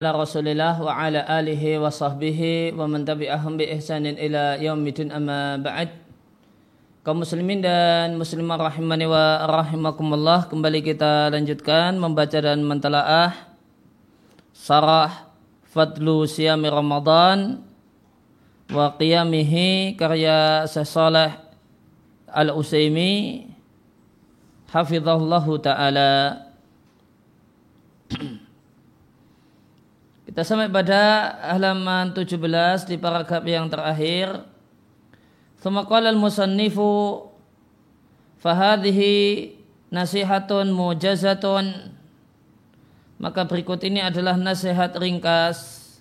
ala rasulillah wa ala alihi wa sahbihi wa man tabi'ahum bi ihsanin ila yaumidin amma ba'd. Kaum muslimin dan muslimah rahimani wa rahimakumullah kembali kita lanjutkan membaca dan mentalaah sarah fadlu siyami ramadan wa qiyamihi karya Syekh Al-Usaimi hafizahullahu taala Kita sampai pada halaman 17 di paragraf yang terakhir. Thumma qala al-musannifu fahadhihi nasihatun mujazatun maka berikut ini adalah nasihat ringkas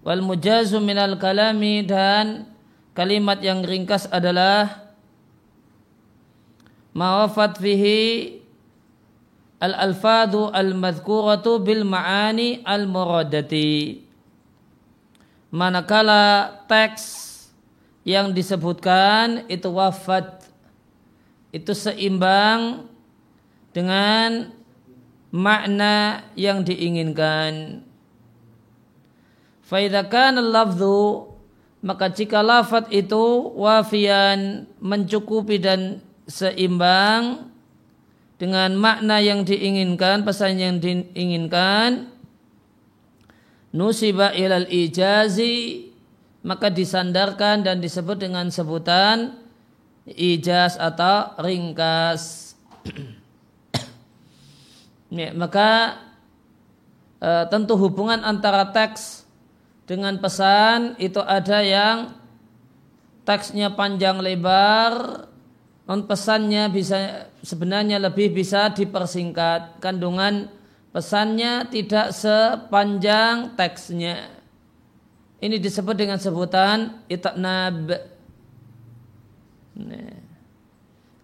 wal mujazu minal kalami dan kalimat yang ringkas adalah mawafat fihi al-alfadhu al-madhkuratu bil ma'ani al-muradati. Manakala teks yang disebutkan itu wafat itu seimbang dengan makna yang diinginkan. Faidakan lafzu maka jika lafat itu wafian mencukupi dan seimbang dengan makna yang diinginkan, pesan yang diinginkan, nusiba ilal ijazi, maka disandarkan dan disebut dengan sebutan ijaz atau ringkas. ya, maka e, tentu hubungan antara teks dengan pesan itu ada yang teksnya panjang lebar non pesannya bisa sebenarnya lebih bisa dipersingkat. Kandungan pesannya tidak sepanjang teksnya. Ini disebut dengan sebutan itaknab nah.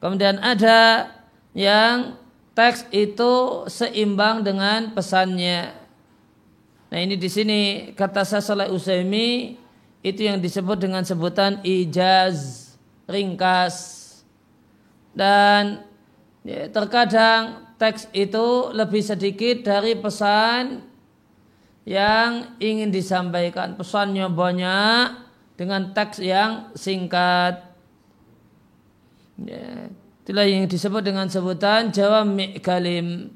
kemudian ada yang teks itu seimbang dengan pesannya. Nah ini di sini kata Sasalai Usaimi itu yang disebut dengan sebutan ijaz ringkas. Dan ya, terkadang teks itu lebih sedikit dari pesan yang ingin disampaikan. Pesannya banyak dengan teks yang singkat. Ya, itulah yang disebut dengan sebutan jawami kalim.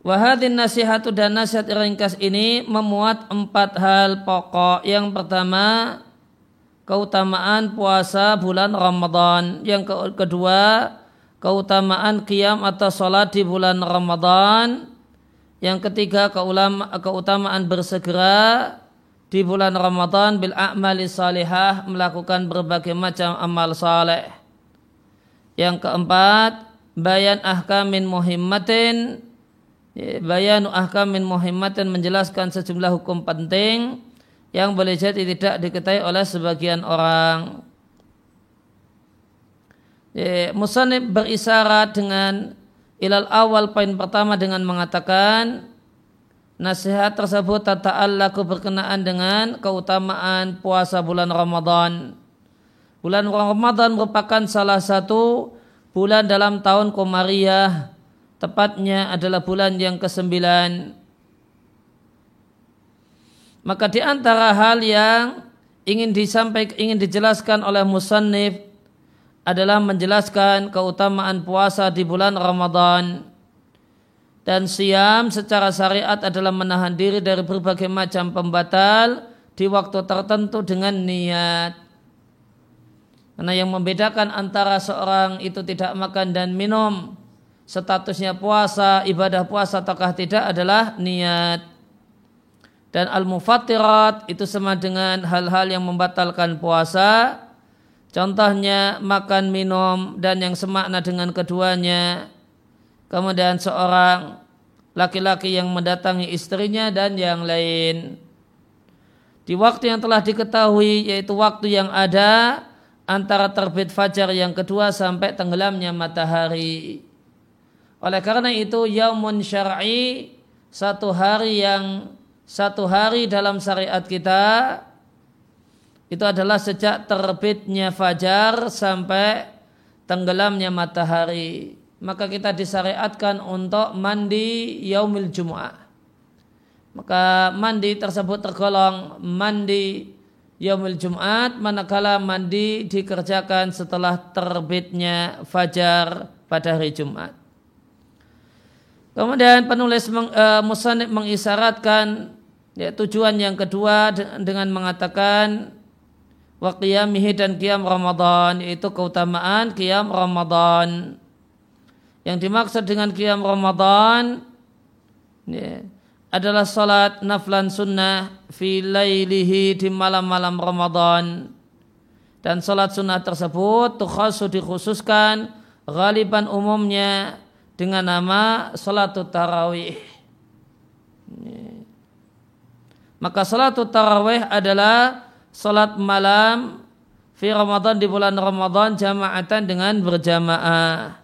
Wahadin nasihatu dan nasihat ringkas ini memuat empat hal pokok. Yang pertama, keutamaan puasa bulan Ramadan. Yang kedua, keutamaan qiyam atau sholat di bulan Ramadan. Yang ketiga, keutamaan bersegera di bulan Ramadan bil a'mali salihah melakukan berbagai macam amal saleh. Yang keempat, bayan ahkamin muhimmatin bayan ahkamin muhimmatin menjelaskan sejumlah hukum penting yang boleh jadi tidak diketahui oleh sebagian orang. Ya, Musanib berisyarat dengan ilal awal poin pertama dengan mengatakan nasihat tersebut tata'allaku berkenaan dengan keutamaan puasa bulan Ramadan. Bulan Ramadan merupakan salah satu bulan dalam tahun Komariah. Tepatnya adalah bulan yang kesembilan maka di antara hal yang ingin disampaikan, ingin dijelaskan oleh musannif adalah menjelaskan keutamaan puasa di bulan Ramadan. Dan siam secara syariat adalah menahan diri dari berbagai macam pembatal di waktu tertentu dengan niat. Karena yang membedakan antara seorang itu tidak makan dan minum, statusnya puasa, ibadah puasa ataukah tidak adalah niat dan al-mufattirat itu sama dengan hal-hal yang membatalkan puasa. Contohnya makan minum dan yang semakna dengan keduanya. Kemudian seorang laki-laki yang mendatangi istrinya dan yang lain. Di waktu yang telah diketahui yaitu waktu yang ada antara terbit fajar yang kedua sampai tenggelamnya matahari. Oleh karena itu yaumun syar'i satu hari yang satu hari dalam syariat kita itu adalah sejak terbitnya fajar sampai tenggelamnya matahari. maka kita disyariatkan untuk mandi yaumil Jum'ah. Maka mandi tersebut tergolong mandi yaumil Jumat manakala mandi dikerjakan setelah terbitnya fajar pada hari Jumat. Kemudian penulis meng, e, musanib mengisyaratkan ya, tujuan yang kedua dengan mengatakan wa qiyamihi dan qiyam Ramadan yaitu keutamaan qiyam Ramadan. Yang dimaksud dengan qiyam Ramadan ya, adalah salat naflan sunnah fi lailihi di malam-malam Ramadan. Dan salat sunnah tersebut tukhasu dikhususkan galiban umumnya dengan nama salatut tarawih. Ya. Maka salatut tarawih adalah salat malam fi Ramadan di bulan Ramadan jamaatan dengan berjamaah.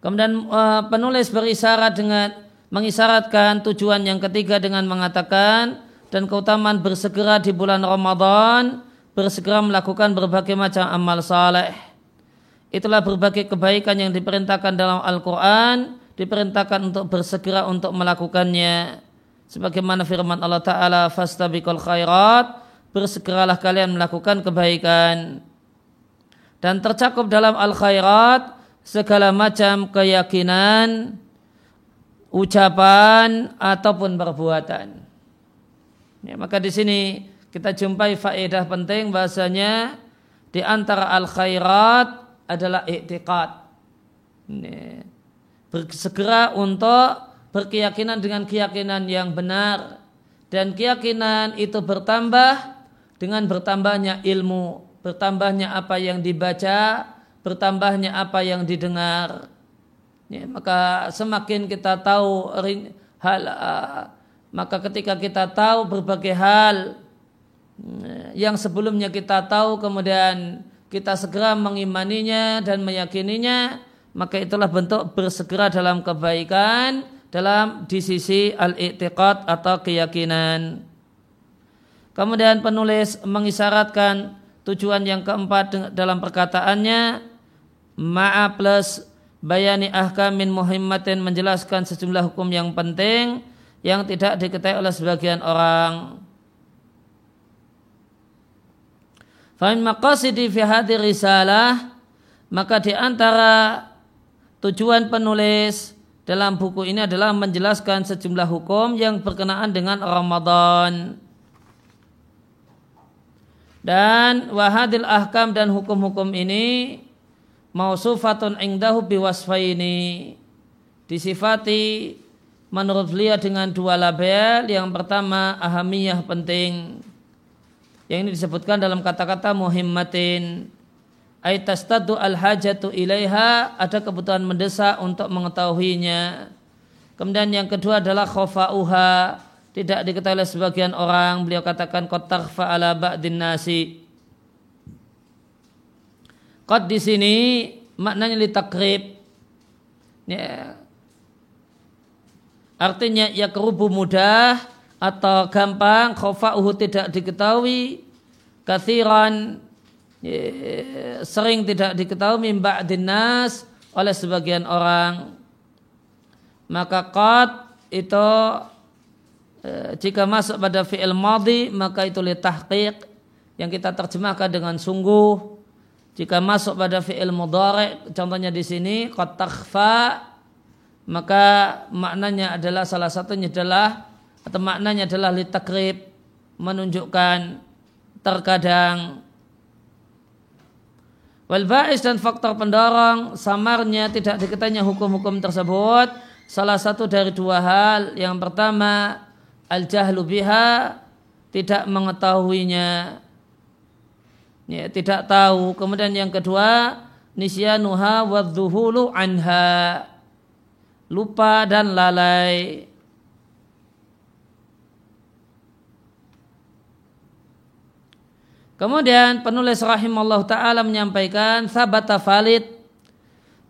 Kemudian uh, penulis berisyarat dengan mengisyaratkan tujuan yang ketiga dengan mengatakan dan keutamaan bersegera di bulan Ramadan bersegera melakukan berbagai macam amal saleh. Itulah berbagai kebaikan yang diperintahkan dalam Al-Quran, diperintahkan untuk bersegera untuk melakukannya sebagaimana firman Allah taala fastabiqul khairat bersegeralah kalian melakukan kebaikan. Dan tercakup dalam al khairat segala macam keyakinan ucapan ataupun perbuatan. Ya, maka di sini kita jumpai faedah penting bahasanya di antara al khairat adalah i'tiqad. Bersegera untuk berkeyakinan dengan keyakinan yang benar dan keyakinan itu bertambah dengan bertambahnya ilmu, bertambahnya apa yang dibaca, bertambahnya apa yang didengar. Ya, maka semakin kita tahu hal maka ketika kita tahu berbagai hal uh, yang sebelumnya kita tahu kemudian kita segera mengimaninya dan meyakininya maka itulah bentuk bersegera dalam kebaikan dalam di sisi al-i'tiqad atau keyakinan. Kemudian penulis mengisyaratkan tujuan yang keempat dalam perkataannya ma'a plus bayani ahkamin muhimmatin menjelaskan sejumlah hukum yang penting yang tidak diketahui oleh sebagian orang. Fa'in maqasidi fi hadir risalah maka di antara tujuan penulis dalam buku ini adalah menjelaskan sejumlah hukum yang berkenaan dengan Ramadan. Dan wahadil ahkam dan hukum-hukum ini mausufatun ingdahu biwasfaini. Disifati menurut beliau dengan dua label. Yang pertama ahamiyah penting. Yang ini disebutkan dalam kata-kata muhimmatin aitastadu al hajatu ilaiha ada kebutuhan mendesak untuk mengetahuinya. Kemudian yang kedua adalah khofa'uha tidak diketahui oleh sebagian orang beliau katakan kotak ala ba'din nasi. Qad di sini maknanya litakrib. Ya. Artinya ya kerubu mudah atau gampang khofa'uhu tidak diketahui kathiran sering tidak diketahui mimba dinas oleh sebagian orang. Maka qad itu e, jika masuk pada fi'il madhi maka itu li tahqiq yang kita terjemahkan dengan sungguh. Jika masuk pada fi'il mudhari contohnya di sini qad takhfa maka maknanya adalah salah satunya adalah atau maknanya adalah li takrib menunjukkan terkadang Wal ba'is dan faktor pendorong samarnya tidak diketahuinya hukum-hukum tersebut salah satu dari dua hal. Yang pertama al jahlu biha tidak mengetahuinya. Ya, tidak tahu. Kemudian yang kedua nisyanuha wadzuhulu anha. Lupa dan lalai. Kemudian penulis rahimahullah taala menyampaikan sabata valid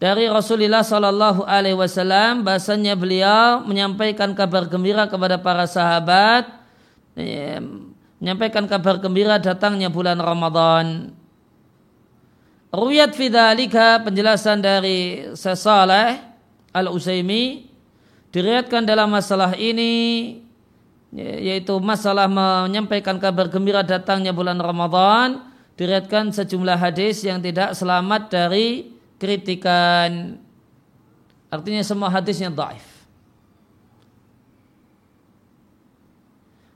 dari Rasulullah Shallallahu Alaihi Wasallam bahasanya beliau menyampaikan kabar gembira kepada para sahabat menyampaikan kabar gembira datangnya bulan Ramadan. Ruyat fidalika penjelasan dari Sesaleh Al-Usaimi diriatkan dalam masalah ini yaitu masalah menyampaikan kabar gembira datangnya bulan Ramadan diriatkan sejumlah hadis yang tidak selamat dari kritikan. Artinya semua hadisnya daif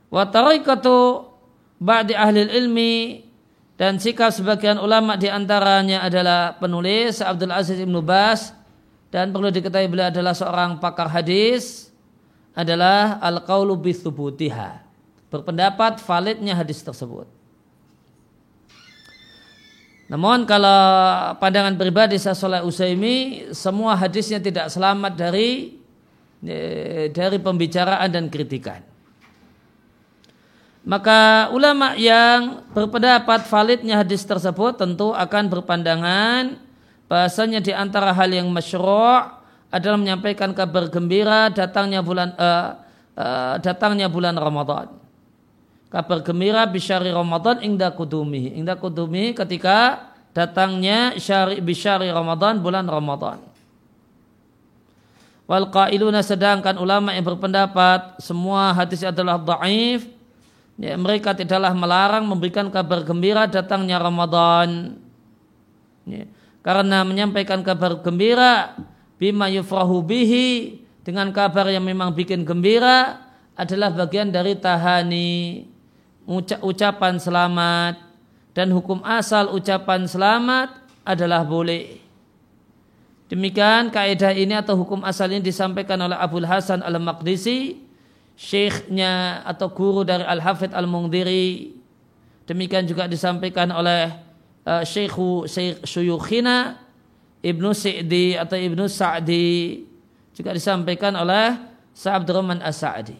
wa tariqatu ba'di ahli ilmi dan sikap sebagian ulama di antaranya adalah penulis Abdul Aziz Ibn Bas dan perlu diketahui beliau adalah seorang pakar hadis adalah al-qaulu bitsubutiha. Berpendapat validnya hadis tersebut. Namun kalau pandangan pribadi saya Saleh Usaimi semua hadisnya tidak selamat dari eh, dari pembicaraan dan kritikan. Maka ulama yang berpendapat validnya hadis tersebut tentu akan berpandangan bahasanya di antara hal yang masyru' adalah menyampaikan kabar gembira datangnya bulan uh, uh, datangnya bulan Ramadan. Kabar gembira bisyari Ramadan ingda kudumi. Ingda kudumi ketika datangnya syari bisyari Ramadan bulan Ramadan. Wal qailuna sedangkan ulama yang berpendapat semua hadis adalah dhaif ya, mereka tidaklah melarang memberikan kabar gembira datangnya Ramadan. Ya karena menyampaikan kabar gembira bima yufrahu bihi dengan kabar yang memang bikin gembira adalah bagian dari tahani ucapan selamat dan hukum asal ucapan selamat adalah boleh. Demikian kaidah ini atau hukum asal ini disampaikan oleh Abdul Hasan Al-Maqdisi, syekhnya atau guru dari Al-Hafidh Al-Mungdiri. Demikian juga disampaikan oleh uh, Syekhu Syekh Syuyukhina Ibnu Sa'di atau Ibnu Sa'di juga disampaikan oleh Sa'abdur Rahman As-Sa'di.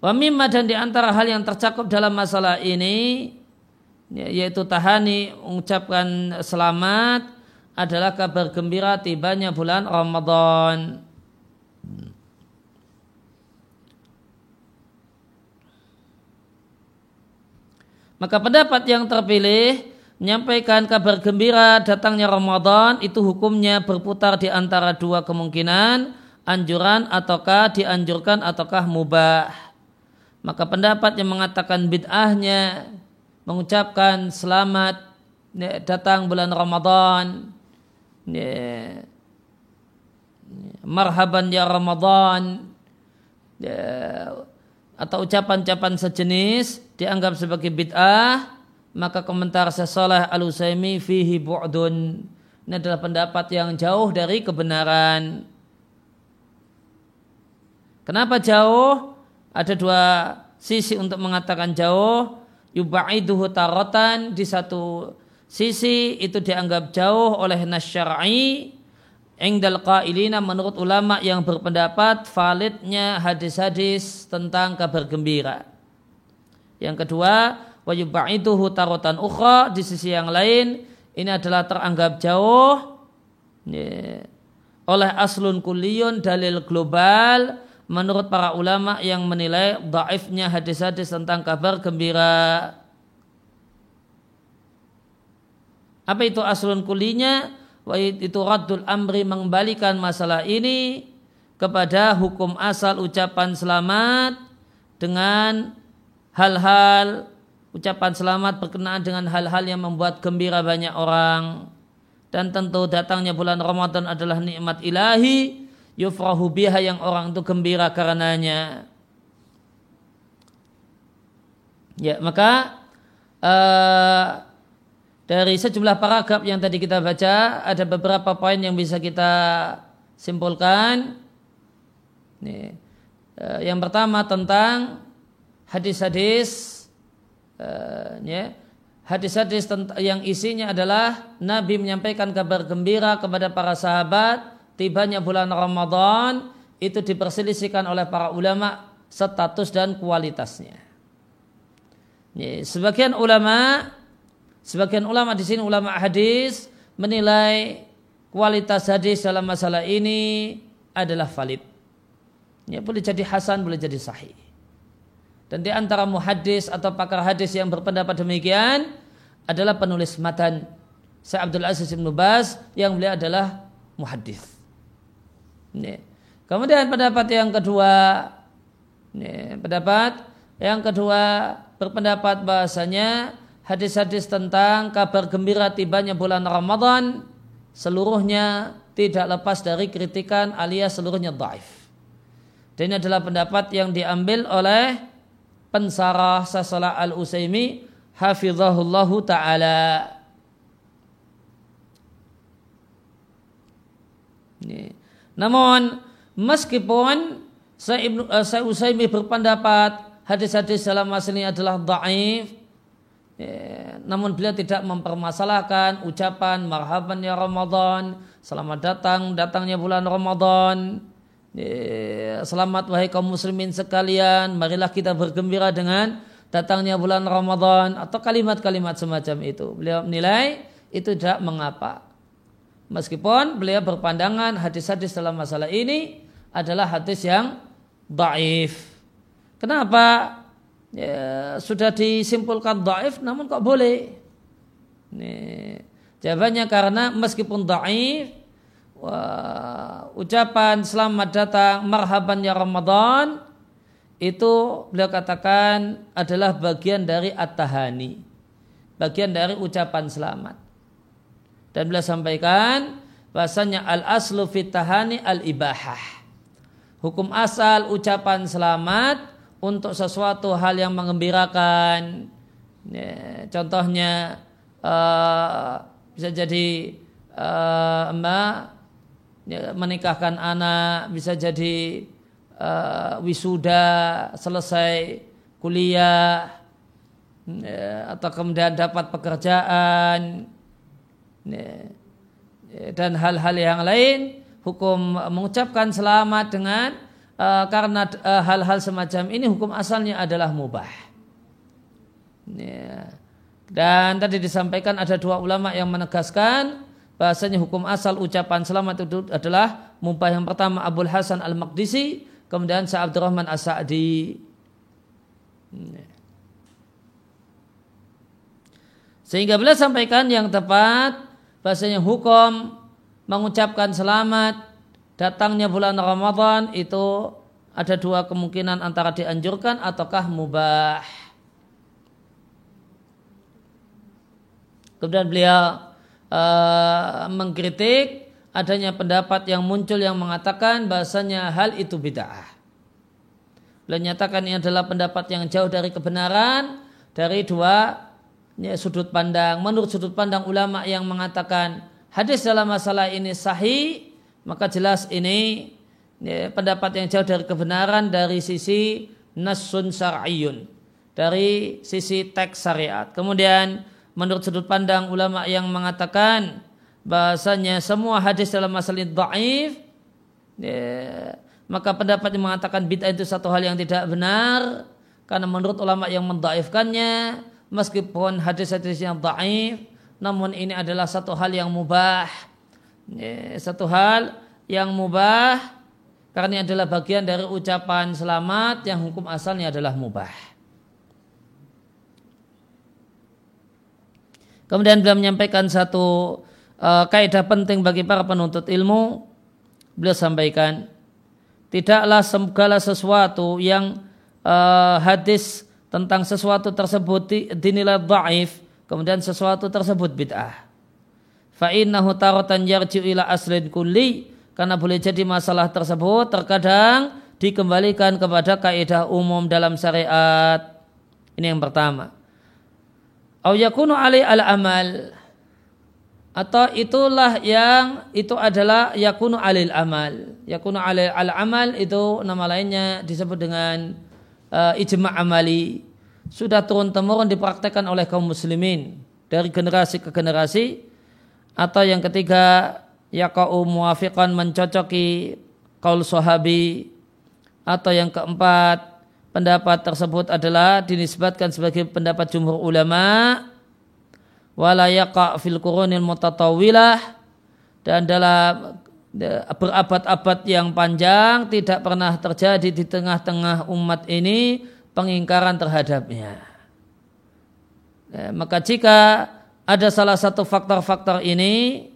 Wa mimma dan di antara hal yang tercakup dalam masalah ini ya, yaitu tahani mengucapkan selamat adalah kabar gembira tibanya bulan Ramadan. Maka pendapat yang terpilih menyampaikan kabar gembira datangnya Ramadan itu hukumnya berputar di antara dua kemungkinan anjuran ataukah dianjurkan ataukah mubah. Maka pendapat yang mengatakan bid'ahnya mengucapkan selamat ya, datang bulan Ramadan. Ya, marhaban ya Ramadan. Ya, atau ucapan-ucapan sejenis dianggap sebagai bid'ah maka komentar sesolah al-Usaimi fihi bu'dun. Ini adalah pendapat yang jauh dari kebenaran. Kenapa jauh? Ada dua sisi untuk mengatakan jauh. Yuba'iduhu tarotan di satu sisi itu dianggap jauh oleh nasyara'i Engdal qailina menurut ulama yang berpendapat validnya hadis-hadis tentang kabar gembira. Yang kedua, wa yubaiduhu tarotan ukhra di sisi yang lain ini adalah teranggap jauh ya, oleh aslun kuliyun dalil global menurut para ulama yang menilai daifnya hadis-hadis tentang kabar gembira. Apa itu aslun kulinya? itu raddul amri mengembalikan masalah ini kepada hukum asal ucapan selamat dengan hal-hal ucapan selamat berkenaan dengan hal-hal yang membuat gembira banyak orang dan tentu datangnya bulan Ramadan adalah nikmat ilahi yufrahu biha yang orang itu gembira karenanya ya maka uh, dari sejumlah paragraf yang tadi kita baca ada beberapa poin yang bisa kita simpulkan. Nih, eh, yang pertama tentang hadis-hadis eh, ya, hadis-hadis yang isinya adalah Nabi menyampaikan kabar gembira kepada para sahabat tibanya bulan Ramadan itu diperselisihkan oleh para ulama status dan kualitasnya. sebagian ulama Sebagian ulama di sini ulama hadis menilai kualitas hadis dalam masalah ini adalah valid. Ya, boleh jadi hasan, boleh jadi sahih. Dan di antara muhadis atau pakar hadis yang berpendapat demikian adalah penulis matan Syekh Abdul Aziz bin Bas yang beliau adalah muhaddis. Kemudian pendapat yang kedua, pendapat yang kedua berpendapat bahasanya hadis-hadis tentang kabar gembira tibanya bulan Ramadan seluruhnya tidak lepas dari kritikan alias seluruhnya daif. Dan ini adalah pendapat yang diambil oleh pensarah Sasalah Al-Usaimi hafizahullahu taala. Namun meskipun saya Ibnu uh, saya Usaimi berpendapat hadis-hadis dalam ini adalah dhaif, ya, namun beliau tidak mempermasalahkan ucapan marhaban ya Ramadan, selamat datang datangnya bulan Ramadan. Ya, selamat wahai kaum muslimin sekalian, marilah kita bergembira dengan datangnya bulan Ramadan atau kalimat-kalimat semacam itu. Beliau menilai itu tidak mengapa. Meskipun beliau berpandangan hadis-hadis dalam masalah ini adalah hadis yang daif. Kenapa? Ya, sudah disimpulkan daif namun kok boleh? Ini, jawabannya karena meskipun daif ucapan selamat datang marhaban ya Ramadan itu beliau katakan adalah bagian dari at-tahani. Bagian dari ucapan selamat. Dan beliau sampaikan bahasanya al-aslu fit tahani al-ibahah. Hukum asal ucapan selamat untuk sesuatu hal yang mengembirakan. Ya, contohnya uh, bisa jadi uh, mbak ya, menikahkan anak, bisa jadi uh, wisuda selesai kuliah ya, atau kemudian dapat pekerjaan ya, ya, dan hal-hal yang lain hukum mengucapkan selamat dengan uh, karena uh, hal-hal semacam ini hukum asalnya adalah mubah ya. dan tadi disampaikan ada dua ulama yang menegaskan bahasanya hukum asal ucapan selamat itu adalah mubah yang pertama Abdul Hasan Al-Maqdisi kemudian Sa Abdurrahman As-Sa'di. Sehingga beliau sampaikan yang tepat bahasanya hukum mengucapkan selamat datangnya bulan Ramadan itu ada dua kemungkinan antara dianjurkan ataukah mubah. Kemudian beliau uh, mengkritik adanya pendapat yang muncul yang mengatakan bahasanya hal itu bid'ah. Beliau nyatakan ini adalah pendapat yang jauh dari kebenaran dari dua ya, sudut pandang. Menurut sudut pandang ulama yang mengatakan hadis dalam masalah ini sahih, maka jelas ini ya, pendapat yang jauh dari kebenaran dari sisi nasun syar'iyun, dari sisi teks syariat. Kemudian menurut sudut pandang ulama yang mengatakan bahasanya semua hadis dalam masalah dhaif ya, maka pendapat yang mengatakan bid'ah itu satu hal yang tidak benar karena menurut ulama yang mendaifkannya meskipun hadis-hadis yang dhaif namun ini adalah satu hal yang mubah ya, satu hal yang mubah karena ini adalah bagian dari ucapan selamat yang hukum asalnya adalah mubah. Kemudian beliau menyampaikan satu uh, kaidah penting bagi para penuntut ilmu. Beliau sampaikan tidaklah segala sesuatu yang uh, hadis tentang sesuatu tersebut dinilai dhaif kemudian sesuatu tersebut bid'ah. Fa innahu taratan yarji'u ila aslin kulli karena boleh jadi masalah tersebut terkadang dikembalikan kepada kaidah umum dalam syariat. Ini yang pertama au yakunu alai al amal. Atau itulah yang itu adalah yakunu alil amal. Yakunu alil al amal itu nama lainnya disebut dengan uh, ijma amali. Sudah turun temurun dipraktekkan oleh kaum muslimin. Dari generasi ke generasi. Atau yang ketiga yakau muafiqan mencocoki kaul sahabi. Atau yang keempat pendapat tersebut adalah dinisbatkan sebagai pendapat jumhur ulama wala fil qurunil mutatawilah dan dalam berabad-abad yang panjang tidak pernah terjadi di tengah-tengah umat ini pengingkaran terhadapnya. Ya, maka jika ada salah satu faktor-faktor ini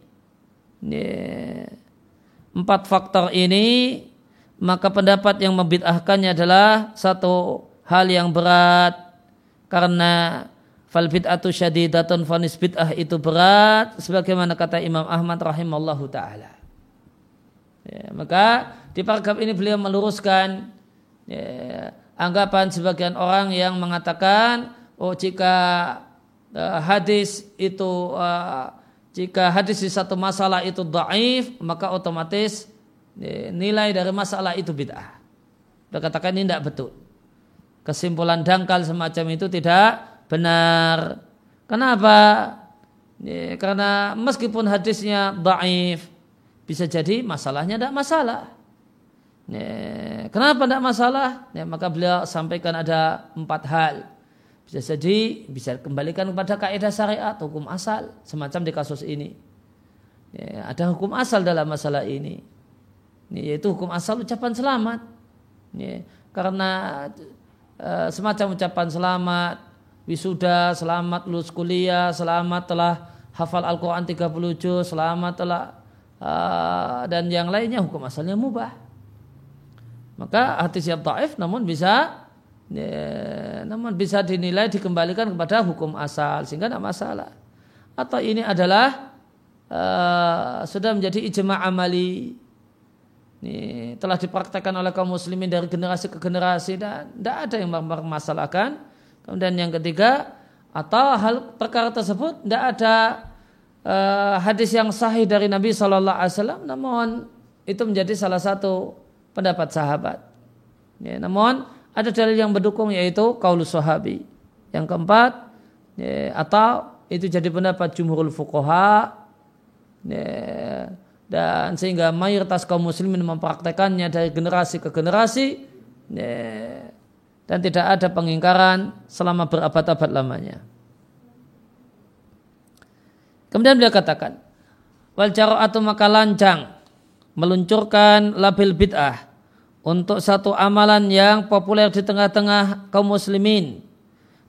empat faktor ini maka pendapat yang membid'ahkannya adalah satu hal yang berat karena fal bid'atu syadidatun fanis bid'ah itu berat sebagaimana kata Imam Ahmad rahimallahu taala. Ya, maka di paragraf ini beliau meluruskan ya, anggapan sebagian orang yang mengatakan oh jika uh, hadis itu uh, jika hadis di satu masalah itu daif maka otomatis nilai dari masalah itu bid'ah. Dia katakan ini tidak betul. Kesimpulan dangkal semacam itu tidak benar. Kenapa? Ya, karena meskipun hadisnya daif, bisa jadi masalahnya tidak masalah. Ya, kenapa tidak masalah? Ya, maka beliau sampaikan ada empat hal. Bisa jadi bisa kembalikan kepada kaidah syariat hukum asal semacam di kasus ini. Ya, ada hukum asal dalam masalah ini. Ya, yaitu hukum asal ucapan selamat. Ya, karena uh, semacam ucapan selamat wisuda, selamat lulus kuliah, selamat telah hafal Al-Quran 30 juz, selamat telah uh, dan yang lainnya hukum asalnya mubah. Maka hadis yang taif namun bisa ya, namun bisa dinilai dikembalikan kepada hukum asal sehingga tidak masalah. Atau ini adalah uh, sudah menjadi ijma amali ini telah dipraktekkan oleh kaum muslimin dari generasi ke generasi dan tidak ada yang mempermasalahkan Kemudian yang ketiga, atau hal perkara tersebut tidak ada uh, hadis yang sahih dari Nabi Shallallahu Alaihi Wasallam, namun itu menjadi salah satu pendapat sahabat. Ya, namun ada dalil yang mendukung yaitu kaulus sahabi. Yang keempat, ya, atau itu jadi pendapat jumhurul fuqaha ya, dan sehingga mayoritas kaum muslimin mempraktekannya dari generasi ke generasi dan tidak ada pengingkaran selama berabad-abad lamanya. Kemudian beliau katakan, wal atau maka lancang meluncurkan label bid'ah untuk satu amalan yang populer di tengah-tengah kaum muslimin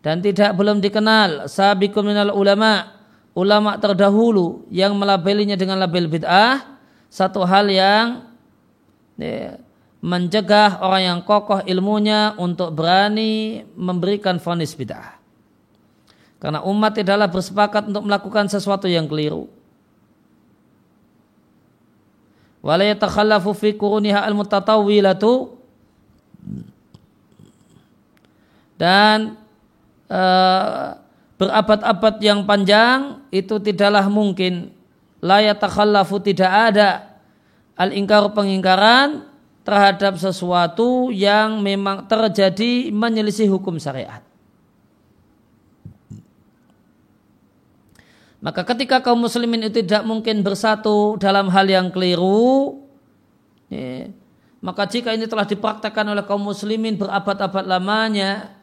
dan tidak belum dikenal sabiqun minal ulama ulama terdahulu yang melabelinya dengan label bid'ah satu hal yang ya, mencegah orang yang kokoh ilmunya untuk berani memberikan vonis bid'ah. Karena umat tidaklah bersepakat untuk melakukan sesuatu yang keliru. Fi al-mutatawwilatu dan uh, berabad-abad yang panjang itu tidaklah mungkin la yatakhallafu tidak ada al-ingkar pengingkaran terhadap sesuatu yang memang terjadi menyelisih hukum syariat. Maka ketika kaum muslimin itu tidak mungkin bersatu dalam hal yang keliru, ya, maka jika ini telah dipraktekkan oleh kaum muslimin berabad-abad lamanya,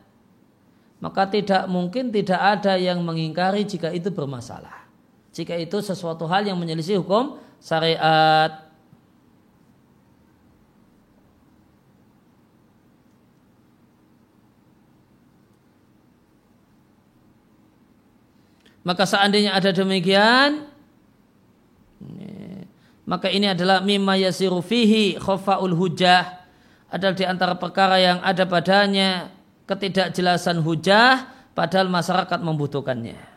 maka tidak mungkin tidak ada yang mengingkari jika itu bermasalah. Jika itu sesuatu hal yang menyelisih hukum syariat. Maka seandainya ada demikian, maka ini adalah mimma yasiru fihi khofaul hujah adalah di antara perkara yang ada padanya ketidakjelasan hujah padahal masyarakat membutuhkannya.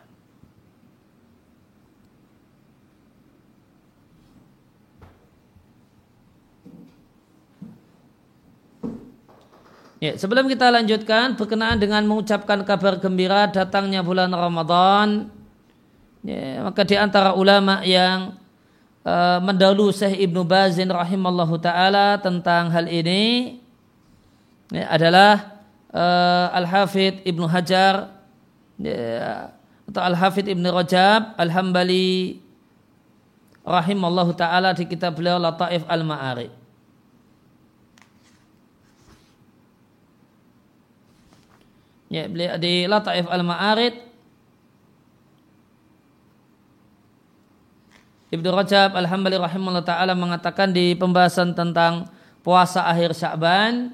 Ya, sebelum kita lanjutkan berkenaan dengan mengucapkan kabar gembira datangnya bulan Ramadan, ya, maka di antara ulama yang uh, mendahulu Syekh Ibnu Bazin rahimallahu taala tentang hal ini ya, adalah uh, Al Hafidh Ibnu Hajar ya, atau Al Hafidh Ibnu Rajab Al Hambali rahimallahu taala di kitab beliau Lataif Al Ya, di Lataif Al-Ma'arid Ibnu Rajab Al-Hambali rahimahullah taala mengatakan di pembahasan tentang puasa akhir Sya'ban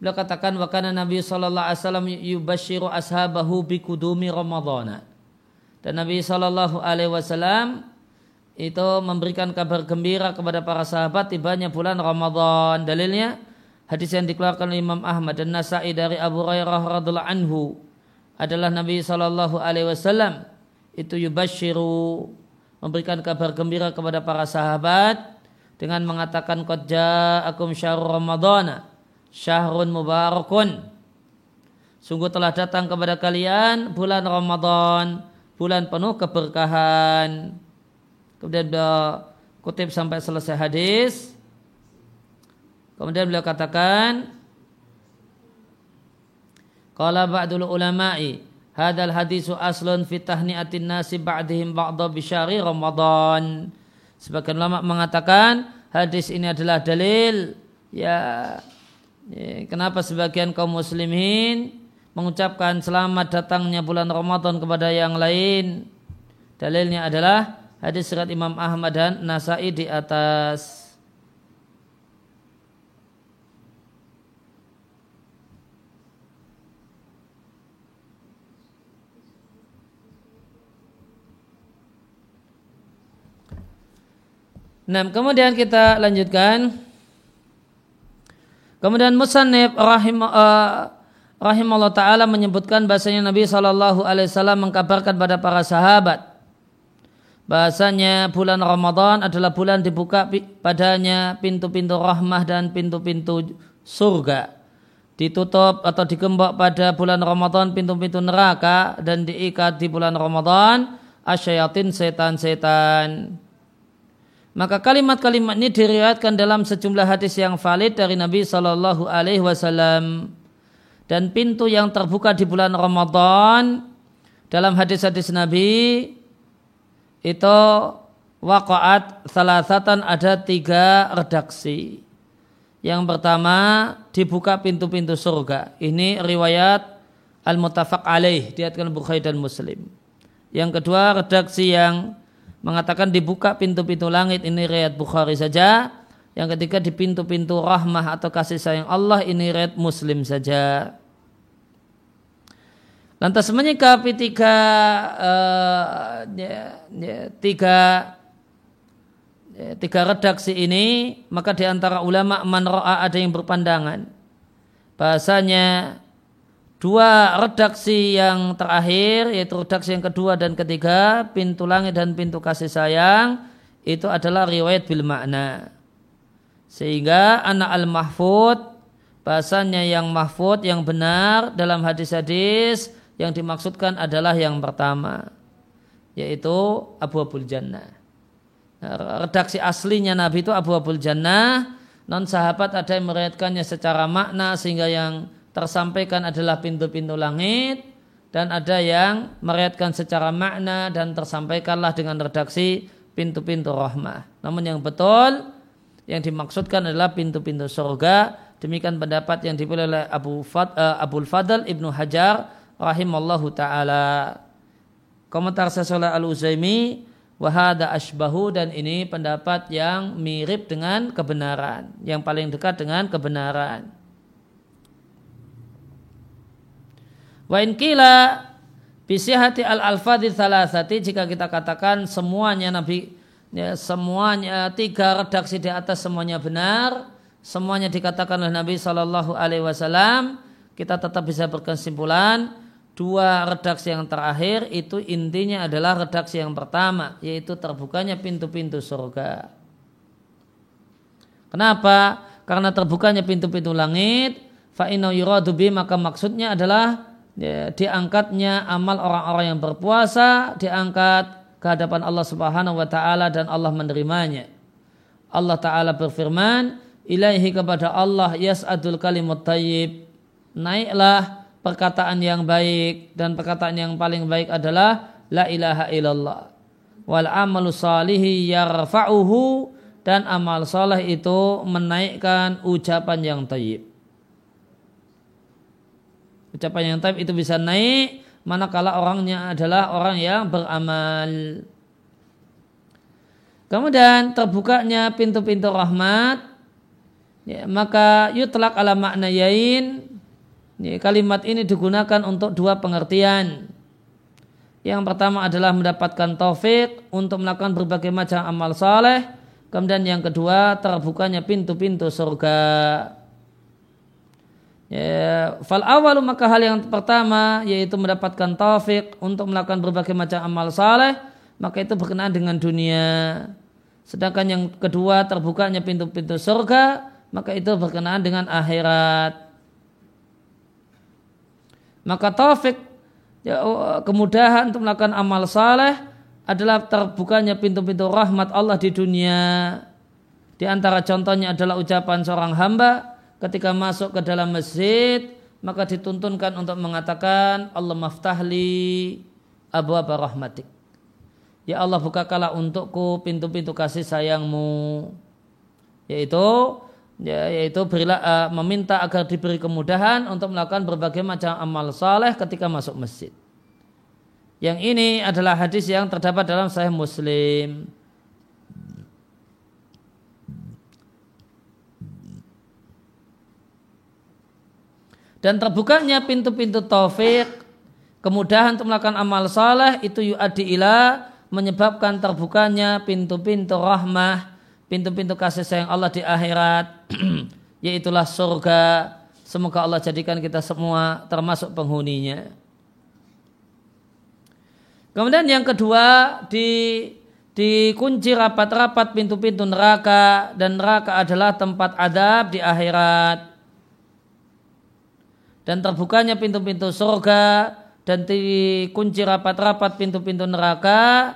beliau katakan wa kana Nabi sallallahu alaihi wasallam yubashiru ashabahu bi Ramadan. Dan Nabi Shallallahu Alaihi Wasallam itu memberikan kabar gembira kepada para sahabat tibanya bulan Ramadan. Dalilnya hadis yang dikeluarkan oleh Imam Ahmad dan Nasai dari Abu Hurairah radhiallahu anhu adalah Nabi Shallallahu Alaihi Wasallam. Itu yubashiru memberikan kabar gembira kepada para sahabat dengan mengatakan qad ja'akum syahrul ramadhana syahrun mubarakun. Sungguh telah datang kepada kalian bulan Ramadan bulan penuh keberkahan. Kemudian kutip sampai selesai hadis. Kemudian beliau katakan, Qala ba'dul ulama'i hadal hadisu aslun fi tahni'atin nasi ba'dihim ba'da bisyari Ramadan. Sebagian ulama mengatakan hadis ini adalah dalil ya, ya kenapa sebagian kaum muslimin mengucapkan selamat datangnya bulan Ramadan kepada yang lain. Dalilnya adalah Hadis surat Imam Ahmad dan Nasai di atas. Nah, kemudian kita lanjutkan. Kemudian Musannif rahim uh, rahimahullah taala menyebutkan bahasanya Nabi Shallallahu alaihi wasallam mengkabarkan pada para sahabat bahasanya bulan Ramadan adalah bulan dibuka padanya pintu-pintu rahmah dan pintu-pintu surga. Ditutup atau digembok pada bulan Ramadan pintu-pintu neraka dan diikat di bulan Ramadan asyayatin setan-setan. Maka kalimat-kalimat ini diriwayatkan dalam sejumlah hadis yang valid dari Nabi Shallallahu Alaihi Wasallam dan pintu yang terbuka di bulan Ramadan dalam hadis-hadis Nabi itu waqaat salasatan ada tiga redaksi. Yang pertama dibuka pintu-pintu surga. Ini riwayat al-mutafaq alaih diatkan Bukhari dan Muslim. Yang kedua redaksi yang mengatakan dibuka pintu-pintu langit ini riwayat Bukhari saja. Yang ketiga di pintu-pintu rahmah atau kasih sayang Allah ini riwayat Muslim saja. Lantas menyikapi tiga uh, ya, ya, tiga ya, tiga redaksi ini maka di antara ulama man ada yang berpandangan bahasanya dua redaksi yang terakhir yaitu redaksi yang kedua dan ketiga pintu langit dan pintu kasih sayang itu adalah riwayat bil makna sehingga anak al mahfud bahasanya yang mahfud yang benar dalam hadis-hadis yang dimaksudkan adalah yang pertama yaitu Abu Abul Jannah. Nah, redaksi aslinya Nabi itu Abu Abul Jannah. Non sahabat ada yang meriatkannya secara makna sehingga yang tersampaikan adalah pintu-pintu langit dan ada yang meriatkan secara makna dan tersampaikanlah dengan redaksi pintu-pintu rahmah. Namun yang betul yang dimaksudkan adalah pintu-pintu surga. Demikian pendapat yang dipilih oleh Abu Fad, uh, Abul Fadl Ibnu Hajar rahimallahu taala. Komentar Syaikh Al-Uzaimi wahada ashbahu dan ini pendapat yang mirip dengan kebenaran, yang paling dekat dengan kebenaran. Wa in kila bisihati al alfadhi thalathati jika kita katakan semuanya Nabi ya, semuanya tiga redaksi di atas semuanya benar, semuanya dikatakan oleh Nabi Shallallahu Alaihi Wasallam, kita tetap bisa berkesimpulan dua redaksi yang terakhir itu intinya adalah redaksi yang pertama yaitu terbukanya pintu-pintu surga. Kenapa? Karena terbukanya pintu-pintu langit fa yuradu maka maksudnya adalah ya, diangkatnya amal orang-orang yang berpuasa diangkat ke hadapan Allah Subhanahu wa taala dan Allah menerimanya. Allah taala berfirman, "Ilaihi kepada Allah yas'adul kalimut thayyib." Naiklah perkataan yang baik dan perkataan yang paling baik adalah la ilaha illallah wal amalu salihi yarfa'uhu dan amal soleh itu menaikkan ucapan yang tayyib ucapan yang tayyib itu bisa naik manakala orangnya adalah orang yang beramal kemudian terbukanya pintu-pintu rahmat ya, maka yutlak ala makna yain kalimat ini digunakan untuk dua pengertian. Yang pertama adalah mendapatkan taufik untuk melakukan berbagai macam amal saleh. Kemudian yang kedua terbukanya pintu-pintu surga. Ya, fal awalu maka hal yang pertama yaitu mendapatkan taufik untuk melakukan berbagai macam amal saleh, maka itu berkenaan dengan dunia. Sedangkan yang kedua terbukanya pintu-pintu surga, maka itu berkenaan dengan akhirat. Maka taufik ya, oh, kemudahan untuk melakukan amal saleh adalah terbukanya pintu-pintu rahmat Allah di dunia. Di antara contohnya adalah ucapan seorang hamba ketika masuk ke dalam masjid maka dituntunkan untuk mengatakan Allah maftahli abu rahmatik. Ya Allah bukakanlah untukku pintu-pintu kasih sayangmu. Yaitu ya, yaitu berilah uh, meminta agar diberi kemudahan untuk melakukan berbagai macam amal saleh ketika masuk masjid. Yang ini adalah hadis yang terdapat dalam Sahih Muslim. Dan terbukanya pintu-pintu taufik, kemudahan untuk melakukan amal saleh itu yu'adi ila menyebabkan terbukanya pintu-pintu rahmah, pintu-pintu kasih sayang Allah di akhirat, yaitulah surga. Semoga Allah jadikan kita semua termasuk penghuninya. Kemudian yang kedua di dikunci rapat-rapat pintu-pintu neraka dan neraka adalah tempat adab di akhirat. Dan terbukanya pintu-pintu surga dan dikunci rapat-rapat pintu-pintu neraka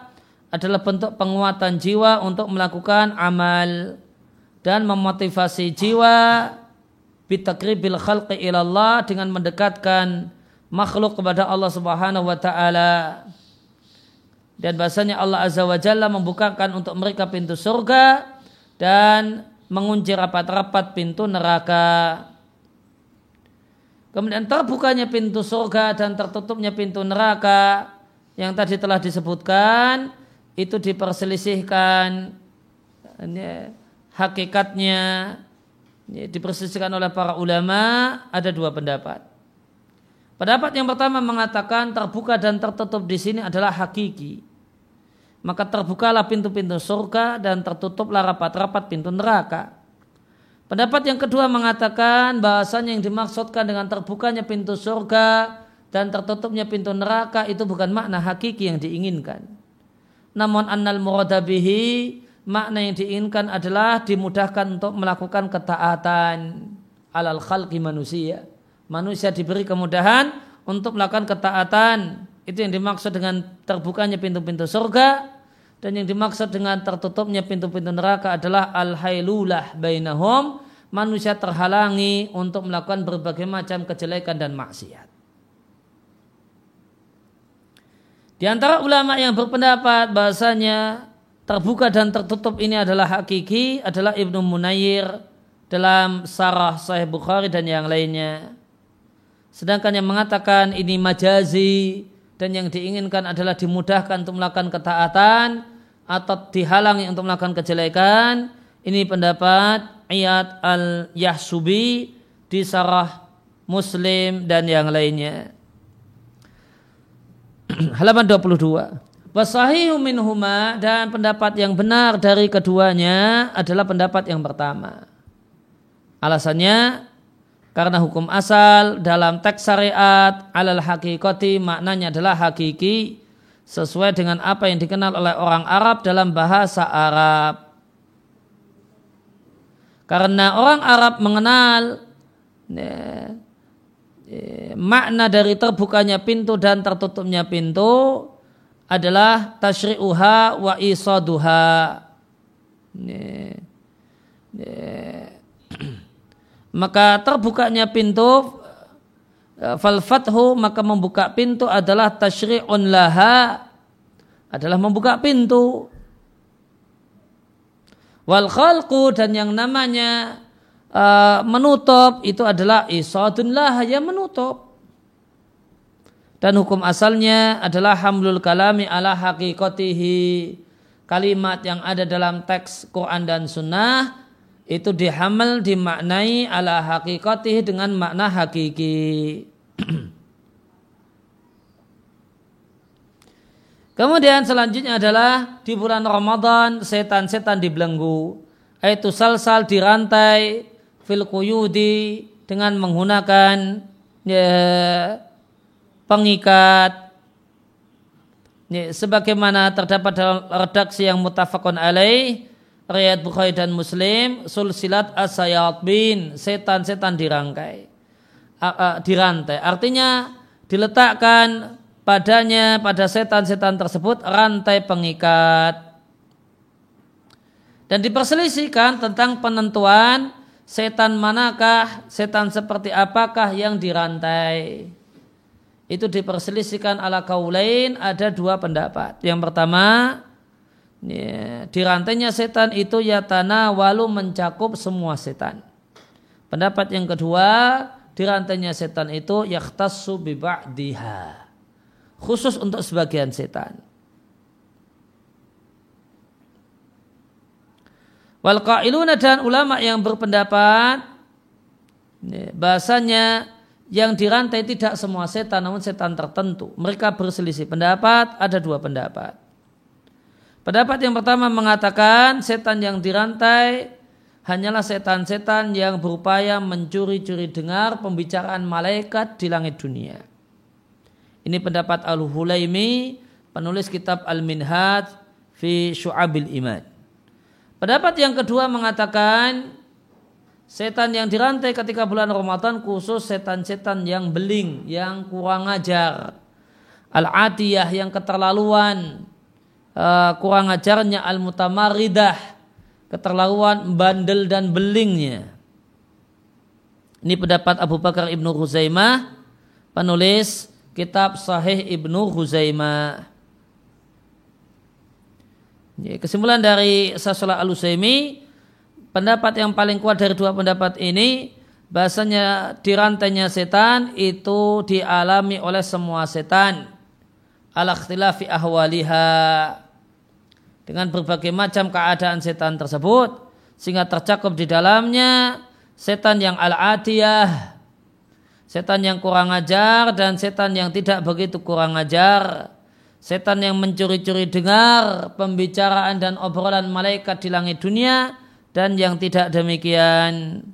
adalah bentuk penguatan jiwa untuk melakukan amal dan memotivasi jiwa bitakribil khalqi ilallah dengan mendekatkan makhluk kepada Allah Subhanahu wa taala. Dan bahasanya Allah Azza wa Jalla membukakan untuk mereka pintu surga dan mengunci rapat-rapat pintu neraka. Kemudian terbukanya pintu surga dan tertutupnya pintu neraka yang tadi telah disebutkan itu diperselisihkan ya, hakikatnya ya, diperselisihkan oleh para ulama ada dua pendapat. Pendapat yang pertama mengatakan terbuka dan tertutup di sini adalah hakiki. Maka terbukalah pintu-pintu surga dan tertutuplah rapat-rapat pintu neraka. Pendapat yang kedua mengatakan bahasanya yang dimaksudkan dengan terbukanya pintu surga dan tertutupnya pintu neraka itu bukan makna hakiki yang diinginkan namun annal muradabihi makna yang diinginkan adalah dimudahkan untuk melakukan ketaatan alal khalqi manusia. Manusia diberi kemudahan untuk melakukan ketaatan. Itu yang dimaksud dengan terbukanya pintu-pintu surga dan yang dimaksud dengan tertutupnya pintu-pintu neraka adalah al-hailulah bainahum manusia terhalangi untuk melakukan berbagai macam kejelekan dan maksiat. Di antara ulama yang berpendapat bahasanya terbuka dan tertutup ini adalah hakiki adalah Ibnu Munayir dalam Sarah Sahih Bukhari dan yang lainnya. Sedangkan yang mengatakan ini majazi dan yang diinginkan adalah dimudahkan untuk melakukan ketaatan atau dihalangi untuk melakukan kejelekan. Ini pendapat Iyad al-Yahsubi di Sarah Muslim dan yang lainnya. halaman 22. Wasahihu minhuma dan pendapat yang benar dari keduanya adalah pendapat yang pertama. Alasannya karena hukum asal dalam teks syariat alal hakikoti maknanya adalah hakiki sesuai dengan apa yang dikenal oleh orang Arab dalam bahasa Arab. Karena orang Arab mengenal ya, makna dari terbukanya pintu dan tertutupnya pintu adalah tashri'uha wa isaduha. Maka terbukanya pintu eh, fal fathu maka membuka pintu adalah tashri'un laha adalah membuka pintu wal khalqu dan yang namanya uh, menutup itu adalah isadun lah yang menutup. Dan hukum asalnya adalah hamlul kalami ala hakikotihi. Kalimat yang ada dalam teks Quran dan Sunnah itu dihamal dimaknai ala hakikotihi dengan makna hakiki. Kemudian selanjutnya adalah di bulan Ramadan setan-setan dibelenggu. Yaitu sal-sal dirantai fil kuyudi dengan menggunakan ya, pengikat ya, sebagaimana terdapat dalam redaksi yang mutafakun alaih riwayat Bukhari dan Muslim sulsilat asayat bin setan-setan dirangkai. Dirantai. Artinya diletakkan padanya pada setan-setan tersebut rantai pengikat. Dan diperselisihkan tentang penentuan setan manakah setan seperti apakah yang dirantai. Itu diperselisihkan ala kaulain ada dua pendapat. Yang pertama ya, dirantainya setan itu yatana walu mencakup semua setan pendapat yang kedua dirantainya setan itu yakhtassu bi ba'diha khusus untuk sebagian setan. Wal qailuna dan ulama yang berpendapat bahasanya yang dirantai tidak semua setan namun setan tertentu. Mereka berselisih pendapat, ada dua pendapat. Pendapat yang pertama mengatakan setan yang dirantai hanyalah setan-setan yang berupaya mencuri-curi dengar pembicaraan malaikat di langit dunia. Ini pendapat Al-Hulaimi, penulis kitab Al-Minhaj fi Syu'abil Iman. Pendapat yang kedua mengatakan setan yang dirantai ketika bulan Ramadan khusus setan-setan yang beling, yang kurang ajar. Al-atiyah yang keterlaluan, uh, kurang ajarnya al-mutamaridah, keterlaluan bandel dan belingnya. Ini pendapat Abu Bakar Ibnu Huzaimah, penulis kitab Sahih Ibnu Huzaimah. Kesimpulan dari Sasola al pendapat yang paling kuat dari dua pendapat ini, bahasanya dirantainya setan itu dialami oleh semua setan. Ala ikhtilafi ahwaliha. Dengan berbagai macam keadaan setan tersebut, sehingga tercakup di dalamnya setan yang al-atiyah, setan yang kurang ajar dan setan yang tidak begitu kurang ajar, setan yang mencuri-curi dengar pembicaraan dan obrolan malaikat di langit dunia dan yang tidak demikian.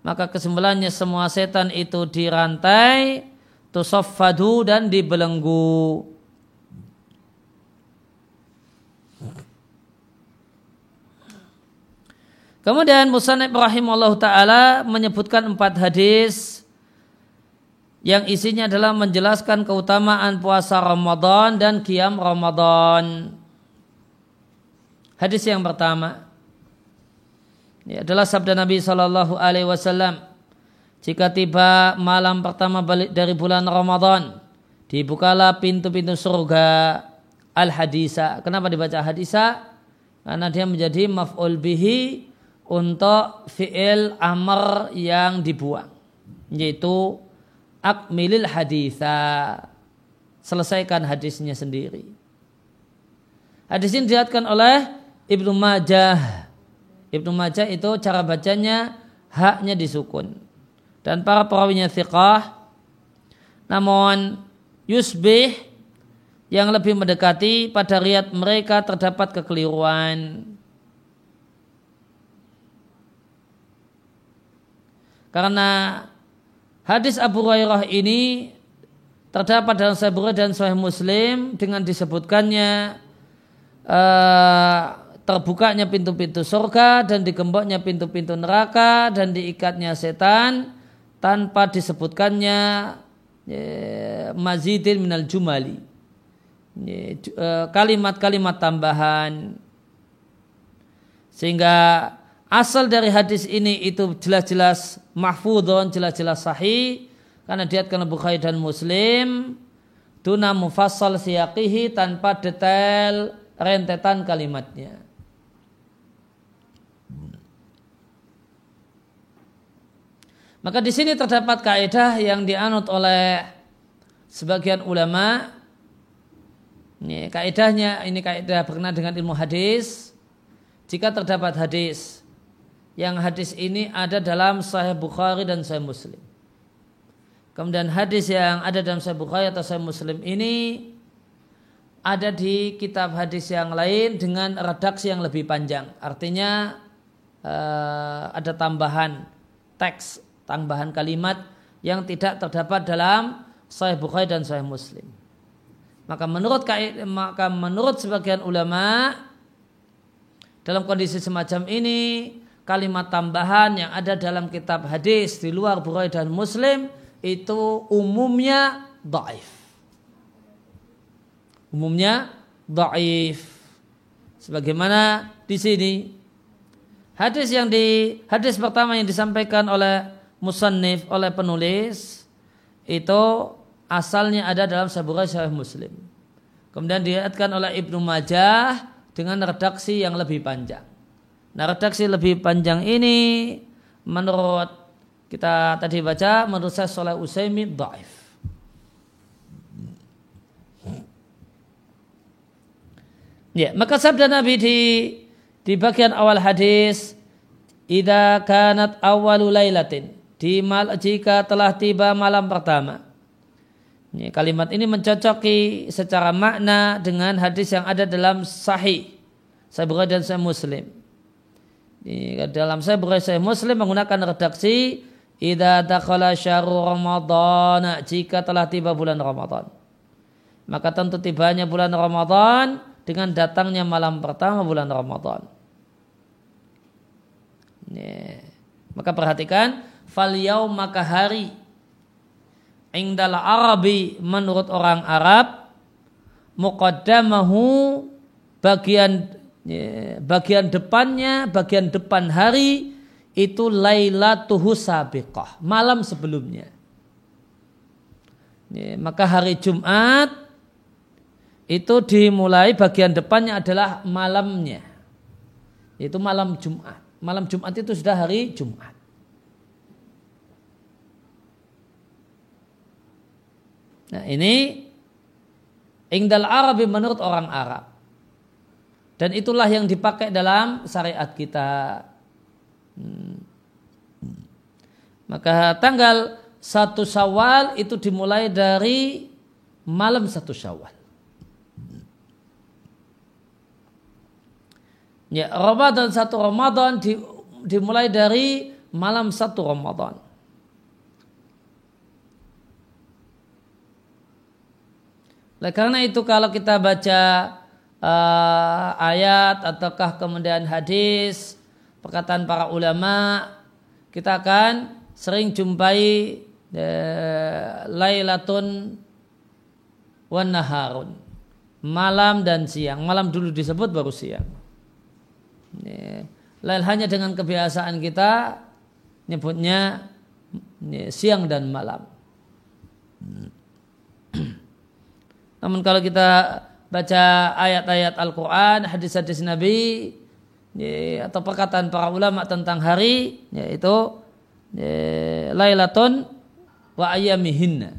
Maka kesimpulannya semua setan itu dirantai, tusoffadu dan dibelenggu. Kemudian Musanib rahimahullah ta'ala menyebutkan empat hadis yang isinya adalah menjelaskan keutamaan puasa Ramadan dan kiam Ramadan. Hadis yang pertama ini adalah sabda Nabi Shallallahu Alaihi Wasallam. Jika tiba malam pertama balik dari bulan Ramadan, dibukalah pintu-pintu surga al hadisa. Kenapa dibaca hadisa? Karena dia menjadi maf'ul bihi untuk fi'il amr yang dibuang, yaitu akmilil haditha selesaikan hadisnya sendiri. Hadis ini dilihatkan oleh Ibnu Majah. Ibnu Majah itu cara bacanya haknya disukun dan para perawinya thiqah namun yusbih yang lebih mendekati pada riat mereka terdapat kekeliruan karena Hadis Abu Hurairah ini terdapat dalam Sahih Bukhari dan Sahih Muslim dengan disebutkannya uh, terbukanya pintu-pintu surga dan digemboknya pintu-pintu neraka dan diikatnya setan tanpa disebutkannya ya, mazidin minal jumali. Eh, kalimat-kalimat tambahan. Sehingga asal dari hadis ini itu jelas-jelas mahfudon, jelas-jelas sahih karena diatkan Bukhari dan Muslim tuna mufassal siyaqihi tanpa detail rentetan kalimatnya. Maka di sini terdapat kaidah yang dianut oleh sebagian ulama. Ini kaidahnya, ini kaidah berkenaan dengan ilmu hadis. Jika terdapat hadis yang hadis ini ada dalam Sahih Bukhari dan Sahih Muslim. Kemudian hadis yang ada dalam Sahih Bukhari atau Sahih Muslim ini ada di kitab hadis yang lain dengan redaksi yang lebih panjang. Artinya uh, ada tambahan teks, tambahan kalimat yang tidak terdapat dalam Sahih Bukhari dan Sahih Muslim. Maka menurut maka menurut sebagian ulama dalam kondisi semacam ini kalimat tambahan yang ada dalam kitab hadis di luar Bukhari dan Muslim itu umumnya daif umumnya dhaif. Sebagaimana di sini hadis yang di hadis pertama yang disampaikan oleh musannif oleh penulis itu asalnya ada dalam Sahih Sahih Muslim. Kemudian dilihatkan oleh Ibnu Majah dengan redaksi yang lebih panjang. Nah, redaksi lebih panjang ini menurut kita tadi baca menurut saya Soleh Usaimi dhaif. Ya, maka sabda Nabi di di bagian awal hadis, "Idza kanat awwalu lailatin" di mal, jika telah tiba malam pertama. Ini, kalimat ini mencocoki secara makna dengan hadis yang ada dalam Sahih Sahih dan Sahih Muslim. Dalam Sahih Bukhari Sahih Muslim menggunakan redaksi Idza dakhala syahrul Ramadan jika telah tiba bulan Ramadan. Maka tentu tibanya bulan Ramadan dengan datangnya malam pertama bulan Ramadan. Maka perhatikan fal maka hari indal arabi menurut orang Arab muqaddamahu bagian ya, bagian depannya bagian depan hari itu lailatuhu sabiqah malam sebelumnya ya, maka hari Jumat itu dimulai bagian depannya adalah malamnya. Itu malam Jumat. Malam Jumat itu sudah hari Jumat. Nah ini Ingdal Arabi menurut orang Arab. Dan itulah yang dipakai dalam syariat kita. Hmm. Maka tanggal satu Syawal itu dimulai dari malam satu Syawal. Ya, Ramadan satu Ramadan di, dimulai dari malam satu Ramadan. Oleh karena itu kalau kita baca uh, ayat ataukah kemudian hadis perkataan para ulama kita akan sering jumpai uh, lailatun wan malam dan siang. Malam dulu disebut baru siang. Lain hanya dengan kebiasaan kita nyebutnya siang dan malam. Namun kalau kita baca ayat-ayat Al-Quran, hadis-hadis Nabi, atau perkataan para ulama tentang hari, yaitu Lailaton wa ayamihinna.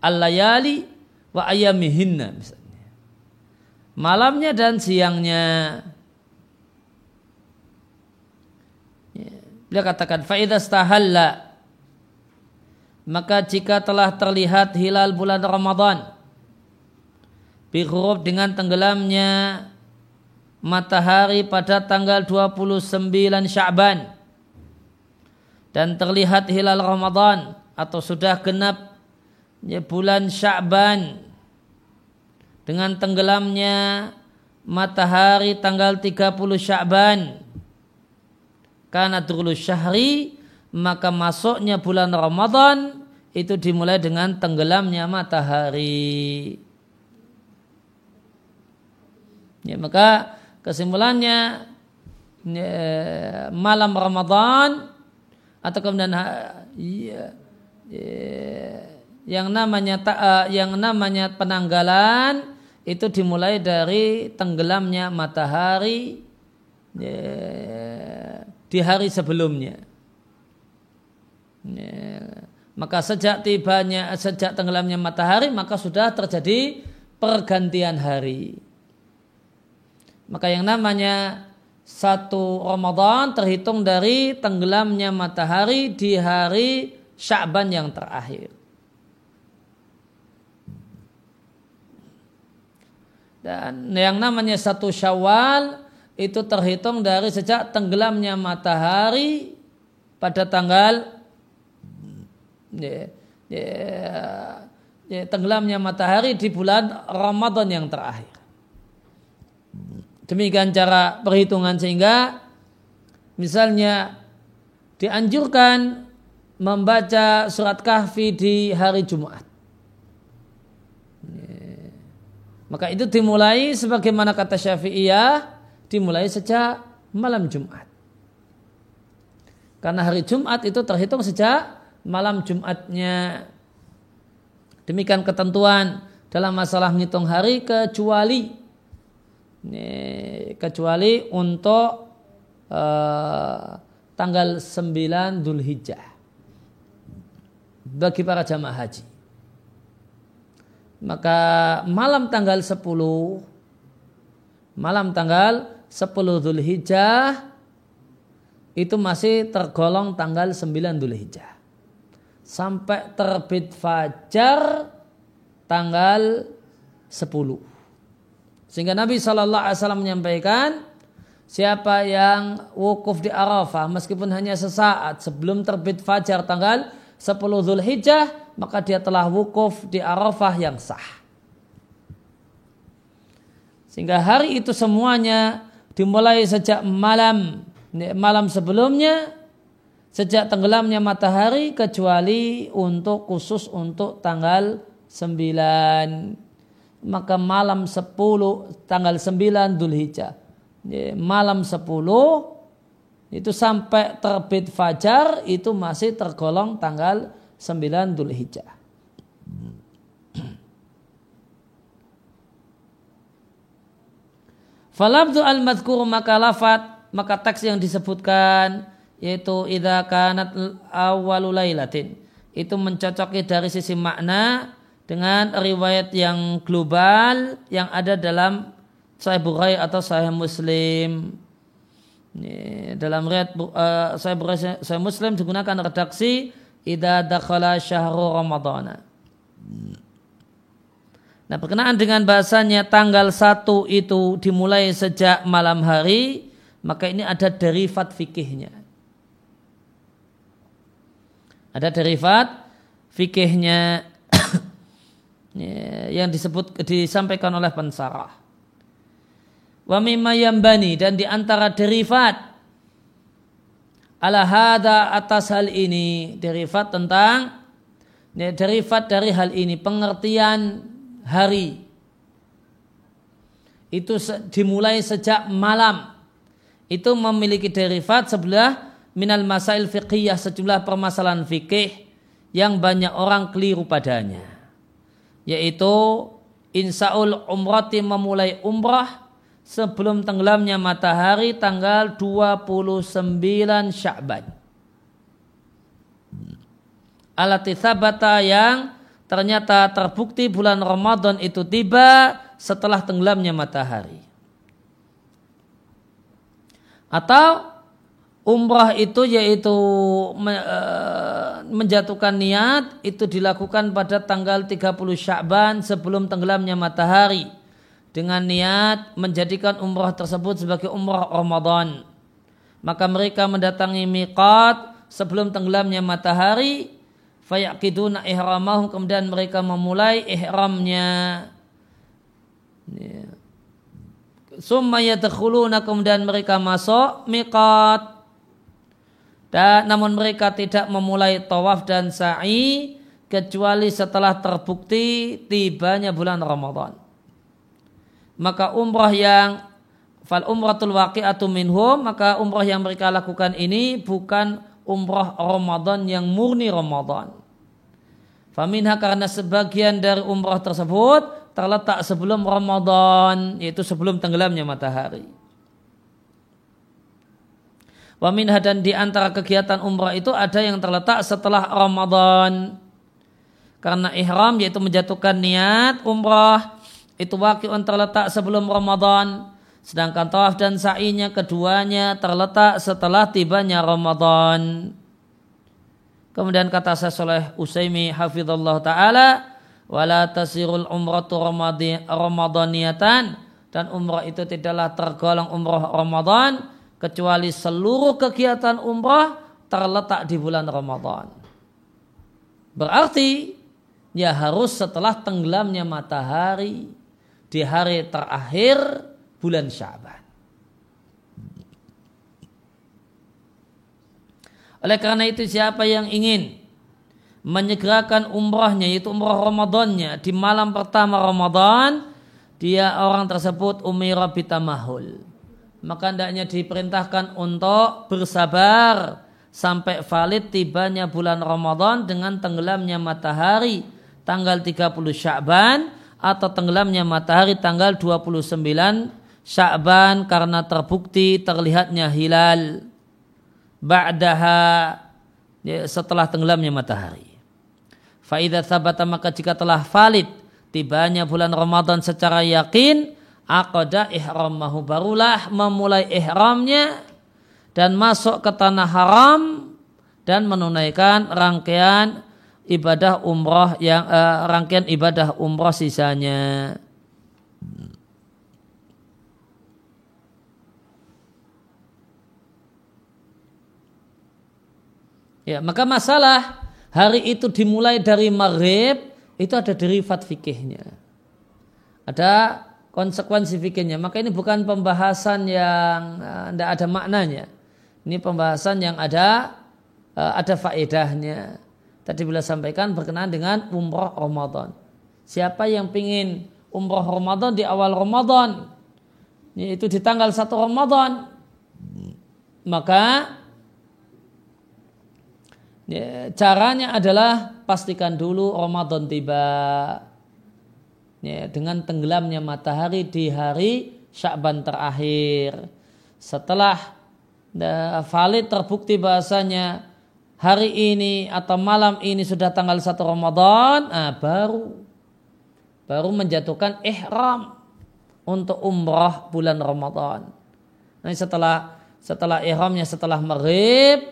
Al-layali wa ayamihinna misalnya. Malamnya dan siangnya. Beliau katakan faidah stahalla maka jika telah terlihat hilal bulan Ramadan bihuruf dengan tenggelamnya matahari pada tanggal 29 Sya'ban. Dan terlihat hilal Ramadan atau sudah genap ya, bulan Sya'ban. Dengan tenggelamnya matahari tanggal 30 Sya'ban. Karena dulu syahri maka masuknya bulan Ramadan itu dimulai dengan tenggelamnya matahari. Ya, maka kesimpulannya ya, malam Ramadan atau kemudian ya, ya, yang namanya uh, yang namanya penanggalan itu dimulai dari tenggelamnya matahari ya, di hari sebelumnya. Ya. Maka sejak tibanya, sejak tenggelamnya matahari, maka sudah terjadi pergantian hari. Maka yang namanya satu Ramadan terhitung dari tenggelamnya matahari di hari Sya'ban yang terakhir. Dan yang namanya satu syawal itu terhitung dari sejak tenggelamnya matahari pada tanggal ya, ya, ya, tenggelamnya matahari di bulan Ramadan yang terakhir. Demikian cara perhitungan sehingga misalnya dianjurkan membaca surat kahfi di hari Jumat. Maka itu dimulai sebagaimana kata Syafi'iyah dimulai sejak malam Jumat. Karena hari Jumat itu terhitung sejak malam Jumatnya. Demikian ketentuan dalam masalah menghitung hari kecuali kecuali untuk uh, tanggal 9 Dhul Hijjah bagi para jamaah haji. Maka malam tanggal 10 malam tanggal 10 Dhul Hijjah itu masih tergolong tanggal 9 Dhul Hijjah. Sampai terbit fajar tanggal 10. Sehingga Nabi Shallallahu Alaihi Wasallam menyampaikan siapa yang wukuf di Arafah meskipun hanya sesaat sebelum terbit fajar tanggal 10 Zulhijjah maka dia telah wukuf di Arafah yang sah. Sehingga hari itu semuanya dimulai sejak malam malam sebelumnya sejak tenggelamnya matahari kecuali untuk khusus untuk tanggal 9 maka malam 10 tanggal 9 Dzulhijjah malam 10 itu sampai terbit fajar itu masih tergolong tanggal 9 Dzulhijjah. Falabdu al-madhkur maka lafat maka teks yang disebutkan yaitu idza kanat lailatin itu mencocoki dari sisi makna dengan riwayat yang global yang ada dalam Sahih Bukhari atau Sahih Muslim. Ini, dalam riwayat uh, Sahih Bukhari Sahih Muslim digunakan redaksi idza dakhala syahru ramadhana. Nah, berkenaan dengan bahasanya tanggal satu itu dimulai sejak malam hari, maka ini ada derivat fikihnya. Ada derivat fikihnya Ya, yang disebut disampaikan oleh pensarah. Wa mimma yambani dan di antara derivat ala hada atas hal ini derivat tentang derivat dari hal ini pengertian hari. Itu dimulai sejak malam. Itu memiliki derivat sebelah minal masail fiqhiyah sejumlah permasalahan fikih yang banyak orang keliru padanya yaitu insaul umrati memulai umrah sebelum tenggelamnya matahari tanggal 29 Sya'ban. Alati sabata yang ternyata terbukti bulan Ramadan itu tiba setelah tenggelamnya matahari. Atau umrah itu yaitu eh, menjatuhkan niat itu dilakukan pada tanggal 30 Sya'ban sebelum tenggelamnya matahari dengan niat menjadikan umrah tersebut sebagai umrah Ramadan. Maka mereka mendatangi miqat sebelum tenggelamnya matahari fayaqiduna ihramahum kemudian mereka memulai ihramnya. Summa yadkhuluna kemudian mereka masuk miqat dan namun mereka tidak memulai tawaf dan sa'i kecuali setelah terbukti tibanya bulan Ramadan. Maka umrah yang fal umratul waqi'atu minhum maka umrah yang mereka lakukan ini bukan umrah Ramadan yang murni Ramadan. Faminha karena sebagian dari umrah tersebut terletak sebelum Ramadan yaitu sebelum tenggelamnya matahari. Wa minha dan di antara kegiatan umrah itu ada yang terletak setelah Ramadan. Karena ihram yaitu menjatuhkan niat umrah itu waqi'un terletak sebelum Ramadan. Sedangkan tawaf dan sa'inya keduanya terletak setelah tibanya Ramadan. Kemudian kata saya Saleh Usaimi hafizallahu taala, wala tasirul umratu ramadhaniyatan dan umrah itu tidaklah tergolong umrah Ramadan kecuali seluruh kegiatan umrah terletak di bulan Ramadan. Berarti ya harus setelah tenggelamnya matahari di hari terakhir bulan Syaban. Oleh karena itu siapa yang ingin menyegerakan umrahnya yaitu umrah Ramadannya di malam pertama Ramadan dia orang tersebut umira bitamahul maka hendaknya diperintahkan untuk bersabar sampai valid tibanya bulan Ramadan dengan tenggelamnya matahari tanggal 30 Sya'ban atau tenggelamnya matahari tanggal 29 Sya'ban karena terbukti terlihatnya hilal ba'daha ya, setelah tenggelamnya matahari. Faidah sabata maka jika telah valid tibanya bulan Ramadan secara yakin aqada ihrammahu barulah memulai ihramnya dan masuk ke tanah haram dan menunaikan rangkaian ibadah umrah yang uh, rangkaian ibadah umrah sisanya. Ya, maka masalah hari itu dimulai dari maghrib itu ada derivat fikihnya. Ada konsekuensi fikihnya. Maka ini bukan pembahasan yang tidak uh, ada maknanya. Ini pembahasan yang ada uh, ada faedahnya. Tadi bila sampaikan berkenaan dengan umroh Ramadan. Siapa yang ingin umroh Ramadan di awal Ramadan, yaitu di tanggal 1 Ramadan, maka Ya, caranya adalah pastikan dulu Ramadan tiba. Ya, dengan tenggelamnya matahari di hari Syakban terakhir. Setelah valid terbukti bahasanya hari ini atau malam ini sudah tanggal 1 Ramadan, ah, baru baru menjatuhkan ihram untuk umrah bulan Ramadan. Nah, setelah setelah ihramnya setelah maghrib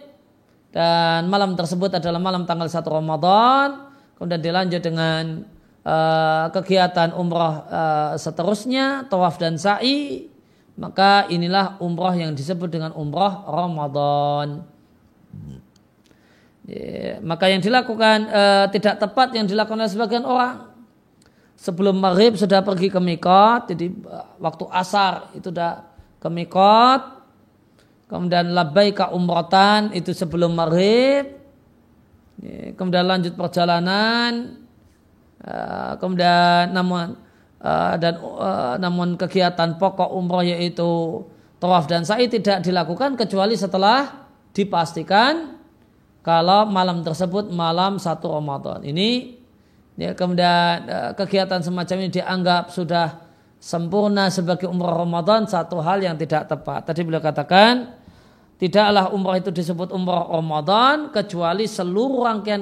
dan malam tersebut adalah malam tanggal 1 Ramadan kemudian dilanjut dengan uh, kegiatan umrah uh, seterusnya tawaf dan sa'i maka inilah umrah yang disebut dengan umrah Ramadan. Maka yang dilakukan uh, tidak tepat yang dilakukan oleh sebagian orang. Sebelum maghrib sudah pergi ke mikot jadi waktu asar itu sudah ke mikot. Kemudian labbaika umrotan itu sebelum maghrib, kemudian lanjut perjalanan, eh, kemudian namun eh, dan eh, namun kegiatan pokok umroh yaitu tawaf dan sa'i tidak dilakukan kecuali setelah dipastikan kalau malam tersebut malam satu Ramadan. Ini ya, kemudian kegiatan semacam ini dianggap sudah sempurna sebagai umrah Ramadan satu hal yang tidak tepat. Tadi beliau katakan tidaklah umrah itu disebut umrah Ramadan kecuali seluruh rangkaian